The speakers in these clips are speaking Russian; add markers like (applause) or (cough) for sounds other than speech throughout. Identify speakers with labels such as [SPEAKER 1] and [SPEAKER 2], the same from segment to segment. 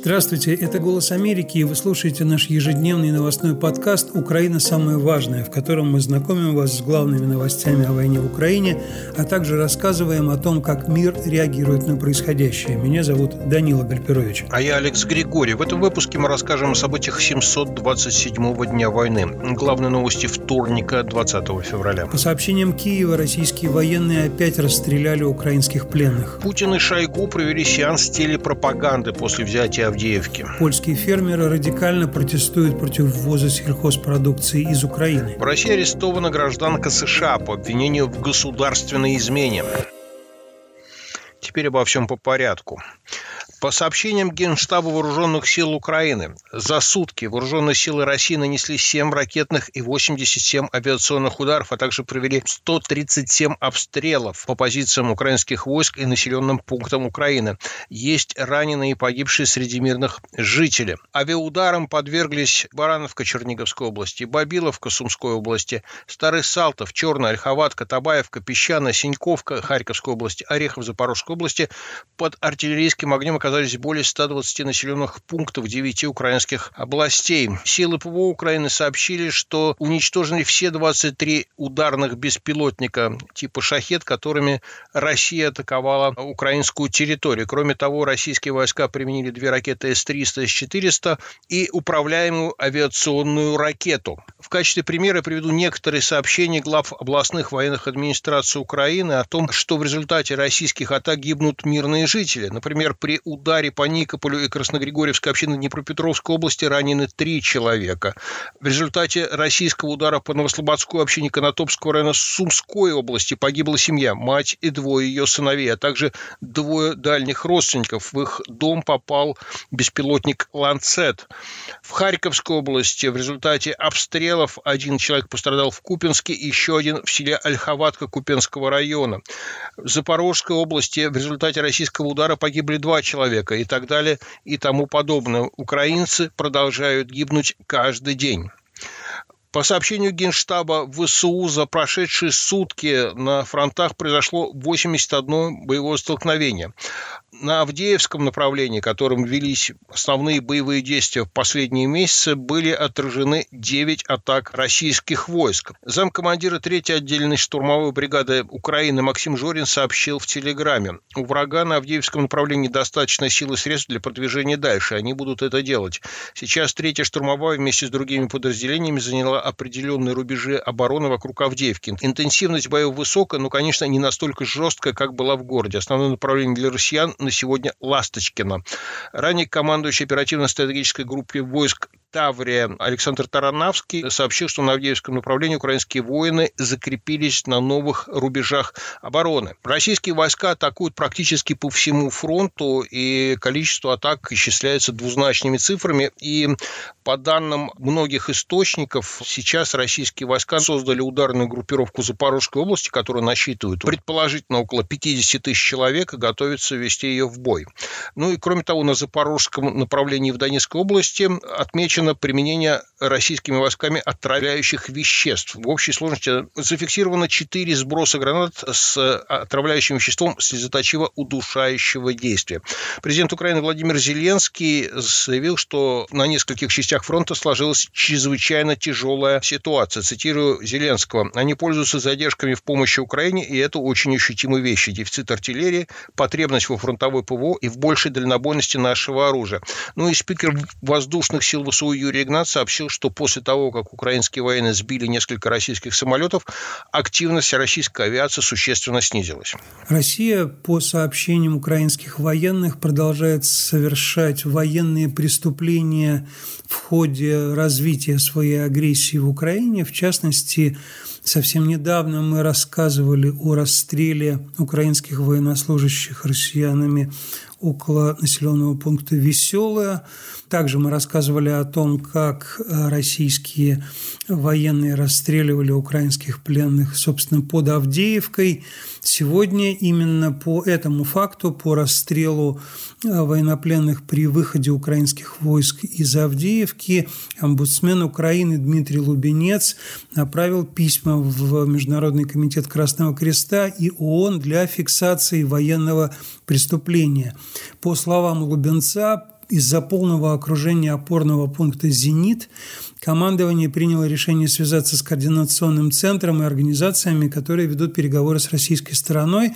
[SPEAKER 1] Здравствуйте, это «Голос Америки», и вы слушаете наш ежедневный новостной подкаст «Украина. Самое важное», в котором мы знакомим вас с главными новостями о войне в Украине, а также рассказываем о том, как мир реагирует на происходящее. Меня зовут Данила Гальперович.
[SPEAKER 2] А я Алекс Григорий. В этом выпуске мы расскажем о событиях 727-го дня войны. Главные новости вторника, 20 февраля.
[SPEAKER 1] По сообщениям Киева, российские военные опять расстреляли украинских пленных.
[SPEAKER 2] Путин и Шойгу провели сеанс телепропаганды после взятия Авдеевки.
[SPEAKER 1] Польские фермеры радикально протестуют против ввоза сельхозпродукции из Украины.
[SPEAKER 2] В России арестована гражданка США по обвинению в государственной измене. Теперь обо всем по порядку. По сообщениям Генштаба Вооруженных сил Украины, за сутки Вооруженные силы России нанесли 7 ракетных и 87 авиационных ударов, а также провели 137 обстрелов по позициям украинских войск и населенным пунктам Украины. Есть раненые и погибшие среди мирных жителей. Авиаударам подверглись Барановка Черниговской области, Бабиловка Сумской области, Старый Салтов, Черная, Ольховатка, Табаевка, Песчаная, Синьковка Харьковской области, Орехов Запорожской области под артиллерийским огнем оказались более 120 населенных пунктов 9 украинских областей. Силы ПВО Украины сообщили, что уничтожены все 23 ударных беспилотника типа «Шахет», которыми Россия атаковала украинскую территорию. Кроме того, российские войска применили две ракеты С-300 и С-400 и управляемую авиационную ракету. В качестве примера приведу некоторые сообщения глав областных военных администраций Украины о том, что в результате российских атак гибнут мирные жители. Например, при ударе по Никополю и Красногригорьевской общины Днепропетровской области ранены три человека. В результате российского удара по Новослободской общине Конотопского района Сумской области погибла семья, мать и двое ее сыновей, а также двое дальних родственников. В их дом попал беспилотник «Ланцет». В Харьковской области в результате обстрелов один человек пострадал в Купинске, еще один в селе Ольховатка Купенского района. В Запорожской области в результате российского удара погибли два человека человека и так далее и тому подобное. Украинцы продолжают гибнуть каждый день. По сообщению Генштаба ВСУ за прошедшие сутки на фронтах произошло 81 боевое столкновение на Авдеевском направлении, которым велись основные боевые действия в последние месяцы, были отражены 9 атак российских войск. Замкомандира 3-й отдельной штурмовой бригады Украины Максим Жорин сообщил в Телеграме. У врага на Авдеевском направлении достаточно сил и средств для продвижения дальше. Они будут это делать. Сейчас 3-я штурмовая вместе с другими подразделениями заняла определенные рубежи обороны вокруг Авдеевки. Интенсивность боев высокая, но, конечно, не настолько жесткая, как была в городе. Основное направление для россиян на сегодня Ласточкина. Ранее командующий оперативно-стратегической группой войск Таврия Александр Таранавский сообщил, что на Авдеевском направлении украинские воины закрепились на новых рубежах обороны. Российские войска атакуют практически по всему фронту, и количество атак исчисляется двузначными цифрами. И по данным многих источников, сейчас российские войска создали ударную группировку Запорожской области, которая насчитывает предположительно около 50 тысяч человек и готовится вести ее в бой. Ну и кроме того, на Запорожском направлении в Донецкой области отмечено отмечено применение российскими войсками отравляющих веществ. В общей сложности зафиксировано 4 сброса гранат с отравляющим веществом слезоточиво-удушающего действия. Президент Украины Владимир Зеленский заявил, что на нескольких частях фронта сложилась чрезвычайно тяжелая ситуация. Цитирую Зеленского. Они пользуются задержками в помощи Украине, и это очень ощутимые вещи. Дефицит артиллерии, потребность во фронтовой ПВО и в большей дальнобойности нашего оружия. Ну и спикер воздушных сил ВСУ ВСУ Юрий Игнат сообщил, что после того, как украинские военные сбили несколько российских самолетов, активность российской авиации существенно снизилась.
[SPEAKER 1] Россия, по сообщениям украинских военных, продолжает совершать военные преступления в ходе развития своей агрессии в Украине. В частности, совсем недавно мы рассказывали о расстреле украинских военнослужащих россиянами около населенного пункта Веселое. Также мы рассказывали о том, как э, российские военные расстреливали украинских пленных, собственно, под Авдеевкой. Сегодня именно по этому факту, по расстрелу э, военнопленных при выходе украинских войск из Авдеевки, омбудсмен Украины Дмитрий Лубенец направил письма в Международный комитет Красного Креста и ООН для фиксации военного преступления. По словам Лубенца, из-за полного окружения опорного пункта «Зенит» командование приняло решение связаться с координационным центром и организациями, которые ведут переговоры с российской стороной.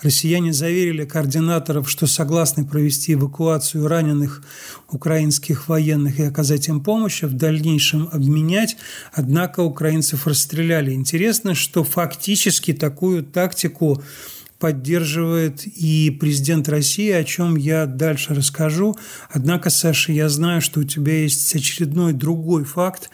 [SPEAKER 1] Россияне заверили координаторов, что согласны провести эвакуацию раненых украинских военных и оказать им помощь, а в дальнейшем обменять. Однако украинцев расстреляли. Интересно, что фактически такую тактику поддерживает и президент России, о чем я дальше расскажу. Однако, Саша, я знаю, что у тебя есть очередной другой факт,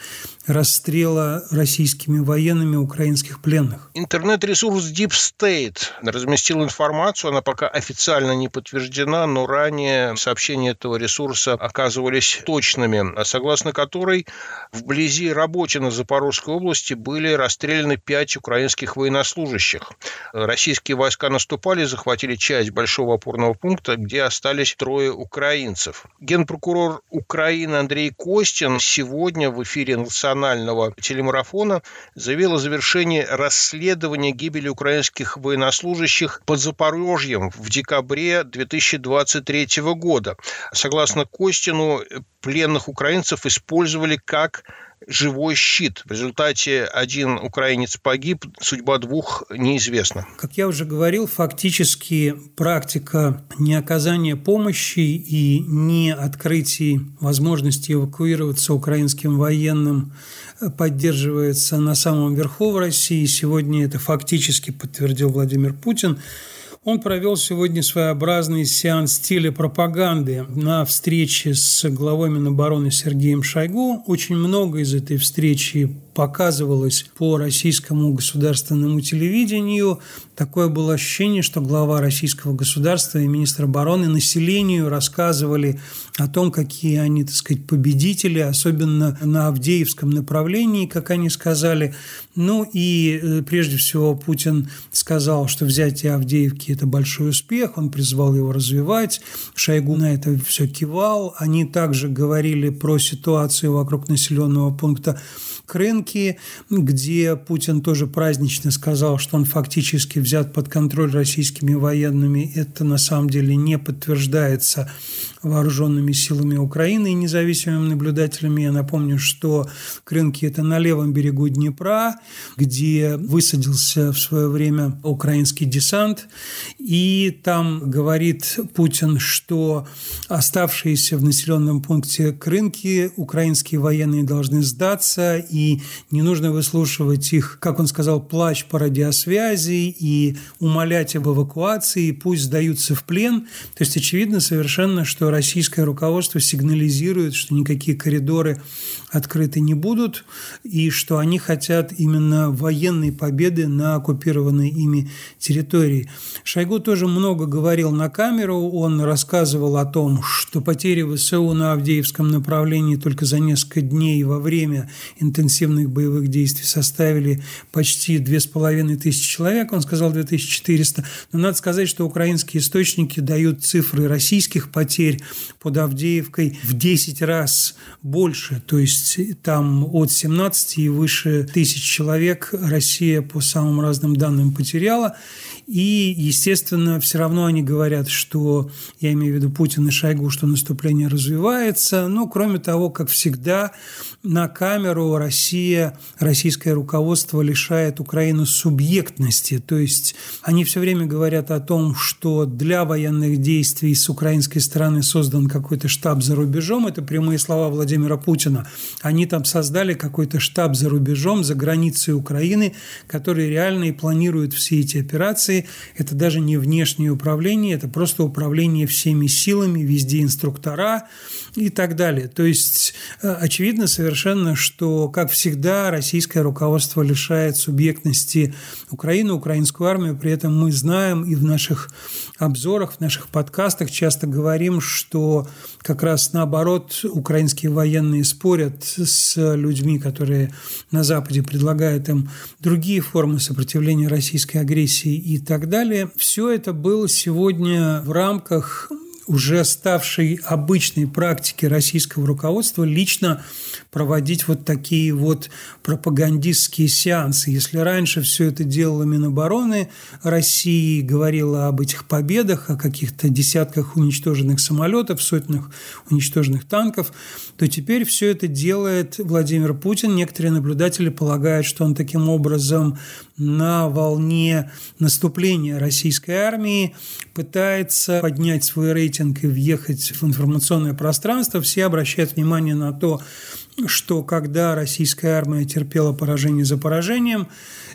[SPEAKER 1] расстрела российскими военными украинских пленных.
[SPEAKER 2] Интернет-ресурс Deep State разместил информацию, она пока официально не подтверждена, но ранее сообщения этого ресурса оказывались точными, согласно которой вблизи Работина Запорожской области были расстреляны пять украинских военнослужащих. Российские войска наступали, захватили часть большого опорного пункта, где остались трое украинцев. Генпрокурор Украины Андрей Костин сегодня в эфире национального национального телемарафона заявил о завершении расследования гибели украинских военнослужащих под Запорожьем в декабре 2023 года. Согласно Костину, пленных украинцев использовали как живой щит. В результате один украинец погиб, судьба двух неизвестна.
[SPEAKER 1] Как я уже говорил, фактически практика неоказания помощи и не открытия возможности эвакуироваться украинским военным поддерживается на самом верху в России. Сегодня это фактически подтвердил Владимир Путин. Он провел сегодня своеобразный сеанс телепропаганды на встрече с главой Минобороны Сергеем Шойгу. Очень много из этой встречи показывалось по российскому государственному телевидению. Такое было ощущение, что глава российского государства и министр обороны населению рассказывали о том, какие они, так сказать, победители, особенно на Авдеевском направлении, как они сказали. Ну и э, прежде всего Путин сказал, что взятие Авдеевки – это большой успех, он призвал его развивать. Шойгу на это все кивал. Они также говорили про ситуацию вокруг населенного пункта Крынки, где Путин тоже празднично сказал, что он фактически взят под контроль российскими военными. Это на самом деле не подтверждается вооруженными силами Украины и независимыми наблюдателями. Я напомню, что Крынки – это на левом берегу Днепра, где высадился в свое время украинский десант. И там говорит Путин, что оставшиеся в населенном пункте Крынки украинские военные должны сдаться и не нужно выслушивать их, как он сказал, плач по радиосвязи и умолять об эвакуации, пусть сдаются в плен. То есть очевидно совершенно, что российское руководство сигнализирует, что никакие коридоры открыты не будут, и что они хотят именно военной победы на оккупированной ими территории. Шойгу тоже много говорил на камеру, он рассказывал о том, что потери ВСУ на Авдеевском направлении только за несколько дней во время интенсивных боевых действий составили почти 2500 человек, он сказал 2400, но надо сказать, что украинские источники дают цифры российских потерь под Авдеевкой в 10 раз больше, то есть там от 17 и выше тысяч человек Россия по самым разным данным потеряла. И, естественно, все равно они говорят, что, я имею в виду Путин и Шойгу, что наступление развивается. Но, кроме того, как всегда, на камеру Россия, российское руководство лишает Украину субъектности. То есть они все время говорят о том, что для военных действий с украинской стороны создан какой-то штаб за рубежом. Это прямые слова Владимира Путина. Они там создали какой-то штаб за рубежом, за границей Украины, который реально и планирует все эти операции это даже не внешнее управление, это просто управление всеми силами, везде инструктора и так далее. То есть э, очевидно совершенно, что, как всегда, российское руководство лишает субъектности Украины, украинскую армию. При этом мы знаем и в наших обзорах, в наших подкастах часто говорим, что как раз наоборот украинские военные спорят с людьми, которые на Западе предлагают им другие формы сопротивления российской агрессии и так далее. Все это было сегодня в рамках уже ставшей обычной практике российского руководства лично проводить вот такие вот пропагандистские сеансы. Если раньше все это делало Минобороны России, говорила об этих победах, о каких-то десятках уничтоженных самолетов, сотнях уничтоженных танков, то теперь все это делает Владимир Путин. Некоторые наблюдатели полагают, что он таким образом на волне наступления российской армии пытается поднять свой рейтинг и въехать в информационное пространство. Все обращают внимание на то, что когда российская армия терпела поражение за поражением,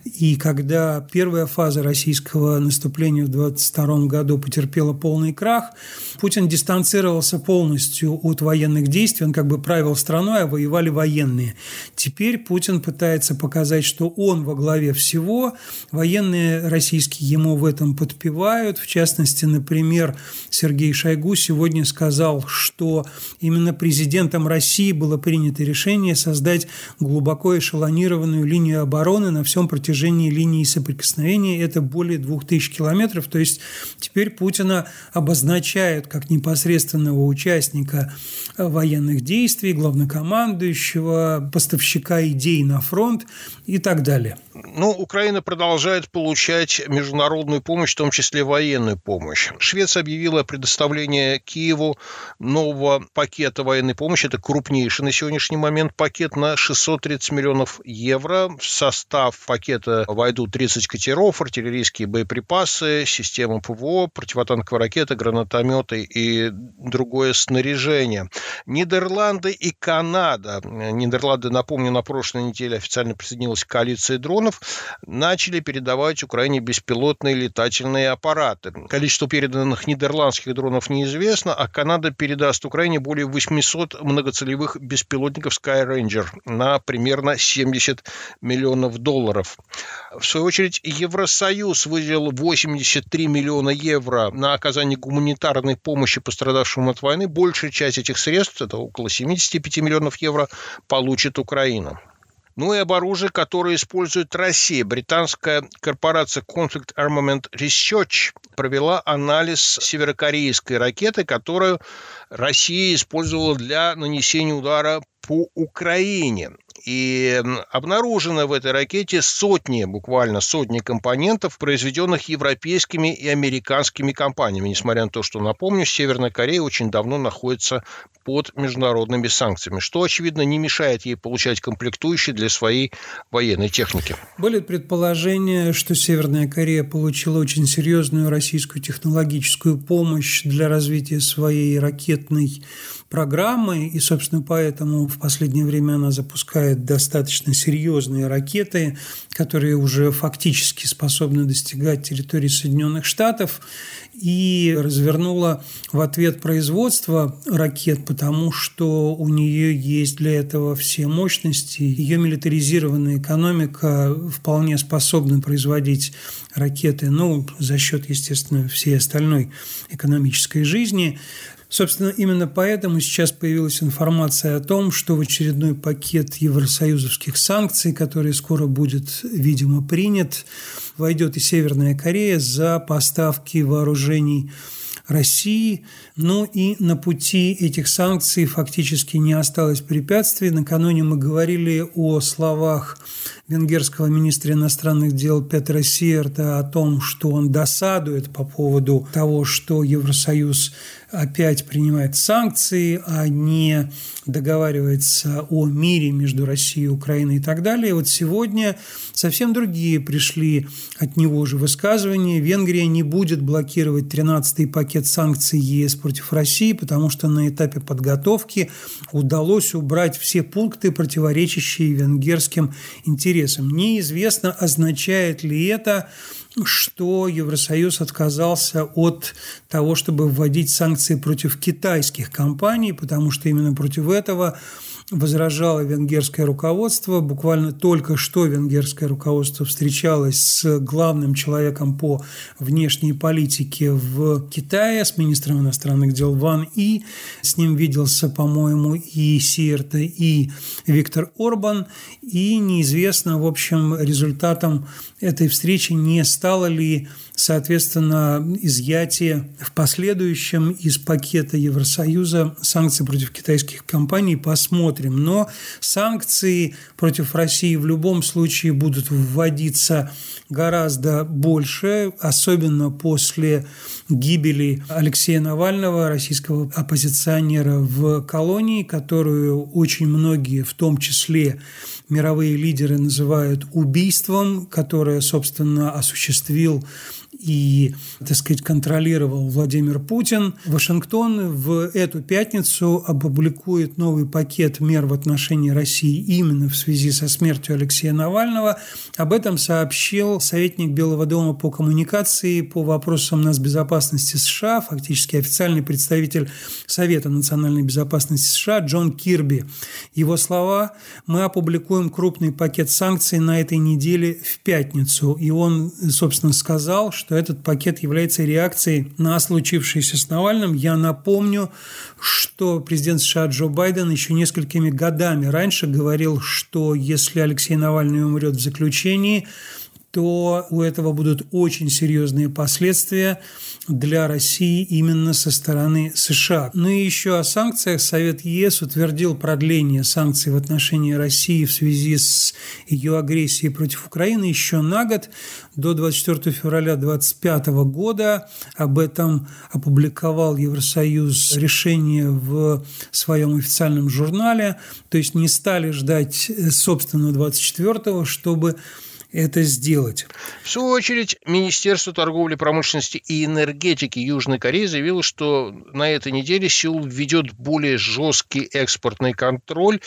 [SPEAKER 1] и когда первая фаза российского наступления в 22 году потерпела полный крах, Путин дистанцировался полностью от военных действий, он как бы правил страной, а воевали военные. Теперь Путин пытается показать, что он во главе всего, военные российские ему в этом подпевают. В частности, например, Сергей Шойгу сегодня сказал, что именно президентом России было принято решение создать глубоко эшелонированную линию обороны на всем протяжении протяжении линии соприкосновения это более 2000 километров. То есть теперь Путина обозначают как непосредственного участника военных действий, главнокомандующего, поставщика идей на фронт и так далее.
[SPEAKER 2] Ну, Украина продолжает получать международную помощь, в том числе военную помощь. Швеция объявила о предоставлении Киеву нового пакета военной помощи. Это крупнейший на сегодняшний момент пакет на 630 миллионов евро. В состав пакета войдут 30 катеров, артиллерийские боеприпасы, система ПВО, противотанковые ракеты, гранатометы и другое снаряжение. Нидерланды и Канада. Нидерланды, напомню, на прошлой неделе официально присоединилась к коалиции дронов начали передавать Украине беспилотные летательные аппараты. Количество переданных нидерландских дронов неизвестно, а Канада передаст Украине более 800 многоцелевых беспилотников Skyranger на примерно 70 миллионов долларов. В свою очередь, Евросоюз выделил 83 миллиона евро на оказание гуманитарной помощи пострадавшим от войны. Большая часть этих средств, это около 75 миллионов евро, получит Украина ну и об оружии, которое использует Россия. Британская корпорация Conflict Armament Research провела анализ северокорейской ракеты, которую Россия использовала для нанесения удара по Украине. И обнаружено в этой ракете сотни, буквально сотни компонентов, произведенных европейскими и американскими компаниями. Несмотря на то, что, напомню, Северная Корея очень давно находится под международными санкциями, что, очевидно, не мешает ей получать комплектующие для своей военной техники.
[SPEAKER 1] Были предположения, что Северная Корея получила очень серьезную российскую технологическую помощь для развития своей ракетной программы, и, собственно, поэтому в последнее время она запускает достаточно серьезные ракеты, которые уже фактически способны достигать территории Соединенных Штатов, и развернула в ответ производство ракет, потому что у нее есть для этого все мощности. Ее милитаризированная экономика вполне способна производить ракеты, ну, за счет, естественно, всей остальной экономической жизни. Собственно, именно поэтому сейчас появилась информация о том, что в очередной пакет евросоюзовских санкций, который скоро будет, видимо, принят, войдет и Северная Корея за поставки вооружений России. Ну и на пути этих санкций фактически не осталось препятствий. Накануне мы говорили о словах венгерского министра иностранных дел Петра Сиерта о том, что он досадует по поводу того, что Евросоюз опять принимает санкции, а не договаривается о мире между Россией, Украиной и так далее. И вот сегодня совсем другие пришли от него же высказывания. Венгрия не будет блокировать 13-й пакет санкций ЕС против России, потому что на этапе подготовки удалось убрать все пункты, противоречащие венгерским интересам. Неизвестно, означает ли это, что Евросоюз отказался от того, чтобы вводить санкции против китайских компаний, потому что именно против этого возражало венгерское руководство. Буквально только что венгерское руководство встречалось с главным человеком по внешней политике в Китае, с министром иностранных дел Ван И. С ним виделся, по-моему, и Сиерта, и Виктор Орбан. И неизвестно, в общем, результатом этой встречи не стало ли соответственно, изъятие в последующем из пакета Евросоюза санкций против китайских компаний посмотрим. Но санкции против России в любом случае будут вводиться гораздо больше, особенно после гибели Алексея Навального, российского оппозиционера в колонии, которую очень многие, в том числе мировые лидеры, называют убийством, которое, собственно, осуществил и, так сказать, контролировал Владимир Путин. Вашингтон в эту пятницу опубликует новый пакет мер в отношении России именно в связи со смертью Алексея Навального. Об этом сообщил советник Белого дома по коммуникации по вопросам нацбезопасности США, фактически официальный представитель Совета национальной безопасности США Джон Кирби. Его слова «Мы опубликуем крупный пакет санкций на этой неделе в пятницу». И он, собственно, сказал, что что этот пакет является реакцией на случившееся с Навальным. Я напомню, что президент США Джо Байден еще несколькими годами раньше говорил, что если Алексей Навальный умрет в заключении, то у этого будут очень серьезные последствия для России именно со стороны США. Ну и еще о санкциях. Совет ЕС утвердил продление санкций в отношении России в связи с ее агрессией против Украины еще на год, до 24 февраля 2025 года. Об этом опубликовал Евросоюз решение в своем официальном журнале. То есть не стали ждать, собственно, 24 чтобы это сделать.
[SPEAKER 2] В свою очередь, Министерство торговли, промышленности и энергетики Южной Кореи заявило, что на этой неделе Сеул введет более жесткий экспортный контроль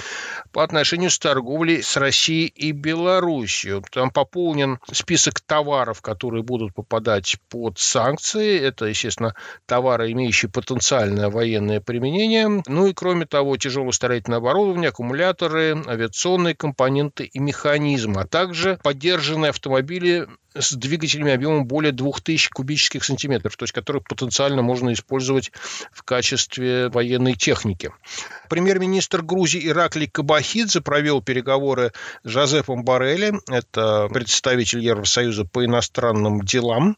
[SPEAKER 2] по отношению с торговлей с Россией и Белоруссией. Там пополнен список товаров, которые будут попадать под санкции. Это, естественно, товары, имеющие потенциальное военное применение. Ну и, кроме того, тяжелое строительное оборудование, аккумуляторы, авиационные компоненты и механизмы, а также поддержка поддержанные автомобили с двигателями объемом более 2000 кубических сантиметров, то есть которые потенциально можно использовать в качестве военной техники. Премьер-министр Грузии Ираклий Кабахидзе провел переговоры с Жозепом Барелли, это представитель Евросоюза по иностранным делам,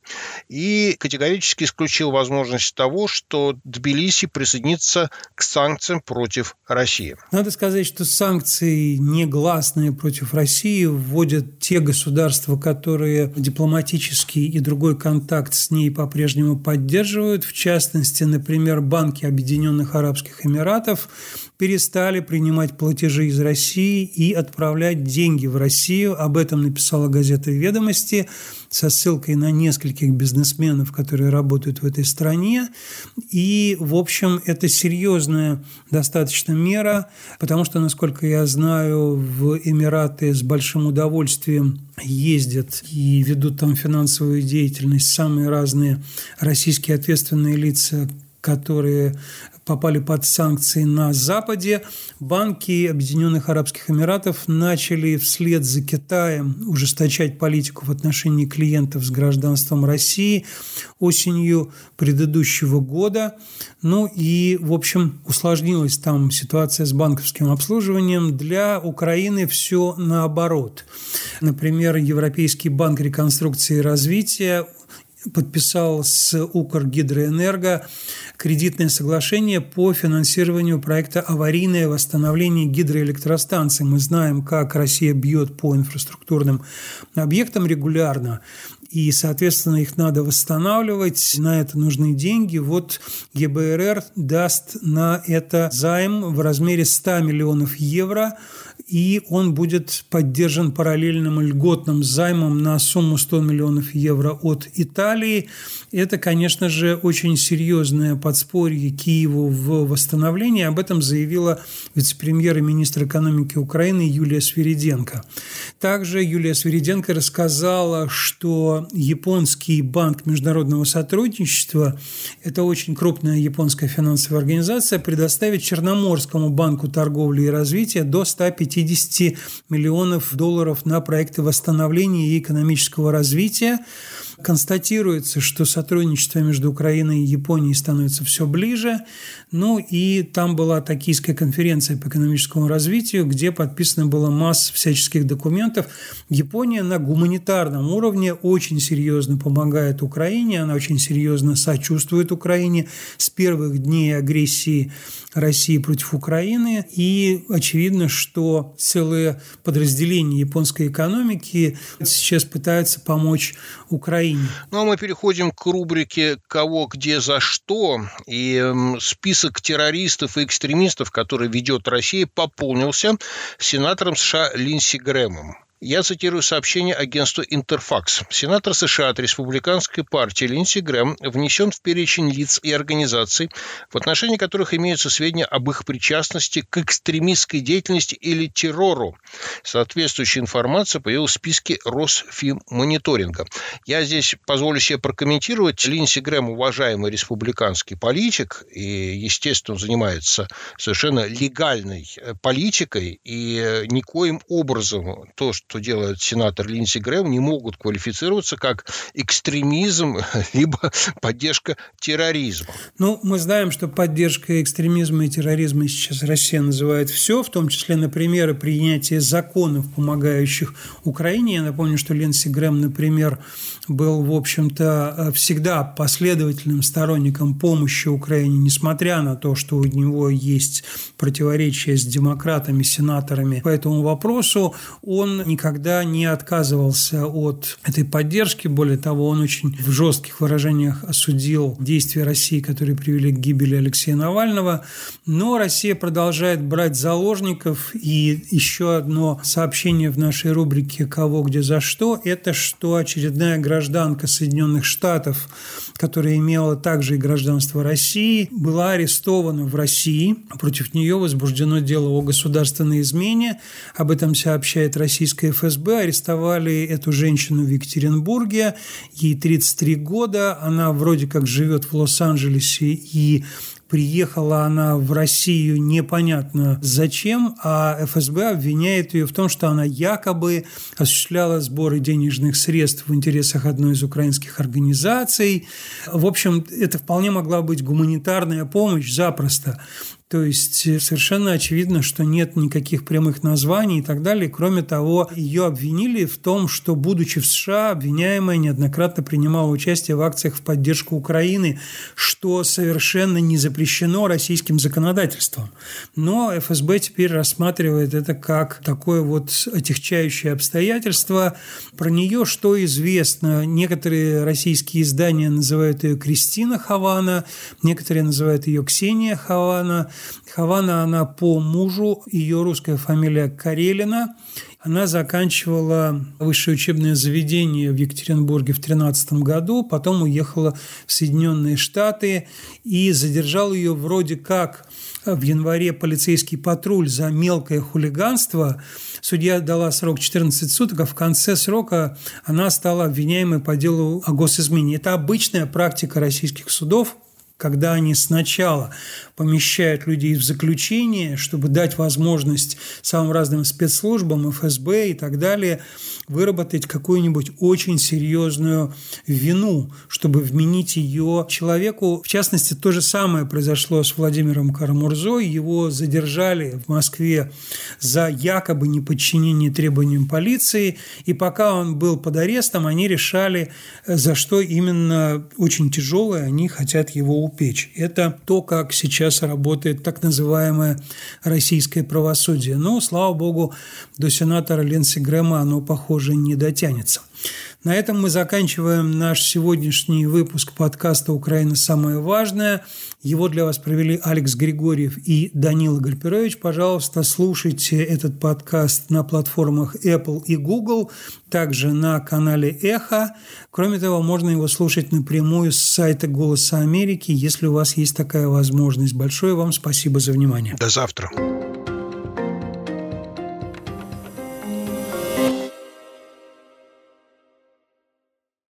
[SPEAKER 2] и категорически исключил возможность того, что Тбилиси присоединится к санкциям против России.
[SPEAKER 1] Надо сказать, что санкции негласные против России вводят те государства, которые дипломатический и другой контакт с ней по-прежнему поддерживают. В частности, например, банки Объединенных Арабских Эмиратов перестали принимать платежи из России и отправлять деньги в Россию. Об этом написала газета «Ведомости» со ссылкой на нескольких бизнесменов, которые работают в этой стране. И, в общем, это серьезная достаточно мера, потому что, насколько я знаю, в Эмираты с большим удовольствием ездят и ведут там финансовую деятельность самые разные российские ответственные лица, которые попали под санкции на Западе, банки Объединенных Арабских Эмиратов начали вслед за Китаем ужесточать политику в отношении клиентов с гражданством России осенью предыдущего года. Ну и, в общем, усложнилась там ситуация с банковским обслуживанием. Для Украины все наоборот. Например, Европейский банк реконструкции и развития подписал с Укргидроэнерго кредитное соглашение по финансированию проекта «Аварийное восстановление гидроэлектростанций». Мы знаем, как Россия бьет по инфраструктурным объектам регулярно, и, соответственно, их надо восстанавливать, на это нужны деньги. Вот ГБРР даст на это займ в размере 100 миллионов евро – и он будет поддержан параллельным льготным займом на сумму 100 миллионов евро от Италии. Это, конечно же, очень серьезное подспорье Киеву в восстановлении. Об этом заявила вице-премьер и министр экономики Украины Юлия Свириденко. Также Юлия Свириденко рассказала, что японский банк международного сотрудничества, это очень крупная японская финансовая организация, предоставит Черноморскому банку торговли и развития до 150 миллионов долларов на проекты восстановления и экономического развития. Констатируется, что сотрудничество между Украиной и Японией становится все ближе. Ну и там была токийская конференция по экономическому развитию, где подписана была масса всяческих документов. Япония на гуманитарном уровне очень серьезно помогает Украине, она очень серьезно сочувствует Украине с первых дней агрессии России против Украины. И очевидно, что целые подразделения японской экономики сейчас пытаются помочь Украине.
[SPEAKER 2] Ну а мы переходим к рубрике «Кого, где, за что». И список террористов и экстремистов, который ведет Россия, пополнился сенатором США Линдси Грэмом. Я цитирую сообщение агентства «Интерфакс». Сенатор США от республиканской партии Линдси Грэм внесен в перечень лиц и организаций, в отношении которых имеются сведения об их причастности к экстремистской деятельности или террору. Соответствующая информация появилась в списке Росфинмониторинга. Я здесь позволю себе прокомментировать. Линдси Грэм – уважаемый республиканский политик и, естественно, занимается совершенно легальной политикой и никоим образом то, что что делает сенатор Линдси Грэм, не могут квалифицироваться как экстремизм (laughs) либо поддержка терроризма.
[SPEAKER 1] Ну, мы знаем, что поддержка экстремизма и терроризма сейчас Россия называет все, в том числе, например, принятие законов, помогающих Украине. Я напомню, что Линдси Грэм, например, был, в общем-то, всегда последовательным сторонником помощи Украине, несмотря на то, что у него есть противоречия с демократами, сенаторами по этому вопросу, он не никогда не отказывался от этой поддержки. Более того, он очень в жестких выражениях осудил действия России, которые привели к гибели Алексея Навального. Но Россия продолжает брать заложников. И еще одно сообщение в нашей рубрике «Кого, где, за что» – это что очередная гражданка Соединенных Штатов, которая имела также и гражданство России, была арестована в России. Против нее возбуждено дело о государственной измене. Об этом сообщает российская российское ФСБ арестовали эту женщину в Екатеринбурге. Ей 33 года. Она вроде как живет в Лос-Анджелесе и Приехала она в Россию непонятно зачем, а ФСБ обвиняет ее в том, что она якобы осуществляла сборы денежных средств в интересах одной из украинских организаций. В общем, это вполне могла быть гуманитарная помощь запросто. То есть э, совершенно очевидно, что нет никаких прямых названий и так далее. Кроме того, ее обвинили в том, что, будучи в США, обвиняемая неоднократно принимала участие в акциях в поддержку Украины, что совершенно не запрещено российским законодательством. Но ФСБ теперь рассматривает это как такое вот отягчающее обстоятельство. Про нее что известно? Некоторые российские издания называют ее Кристина Хавана, некоторые называют ее Ксения Хавана. Хавана, она по мужу, ее русская фамилия Карелина. Она заканчивала высшее учебное заведение в Екатеринбурге в 2013 году, потом уехала в Соединенные Штаты и задержал ее вроде как в январе полицейский патруль за мелкое хулиганство. Судья дала срок 14 суток, а в конце срока она стала обвиняемой по делу о госизмене. Это обычная практика российских судов, когда они сначала помещают людей в заключение, чтобы дать возможность самым разным спецслужбам, ФСБ и так далее выработать какую-нибудь очень серьезную вину, чтобы вменить ее человеку. В частности, то же самое произошло с Владимиром Карамурзой. Его задержали в Москве за якобы неподчинение требованиям полиции. И пока он был под арестом, они решали, за что именно очень тяжелое они хотят его упечь. Это то, как сейчас работает так называемое российское правосудие. Но, слава богу, до сенатора Ленси Грэма оно, похоже, не дотянется. На этом мы заканчиваем наш сегодняшний выпуск подкаста «Украина. Самое важное». Его для вас провели Алекс Григорьев и Данила Гальперович. Пожалуйста, слушайте этот подкаст на платформах Apple и Google, также на канале Эхо. Кроме того, можно его слушать напрямую с сайта «Голоса Америки», если у вас есть такая возможность. Большое вам спасибо за внимание.
[SPEAKER 2] До завтра.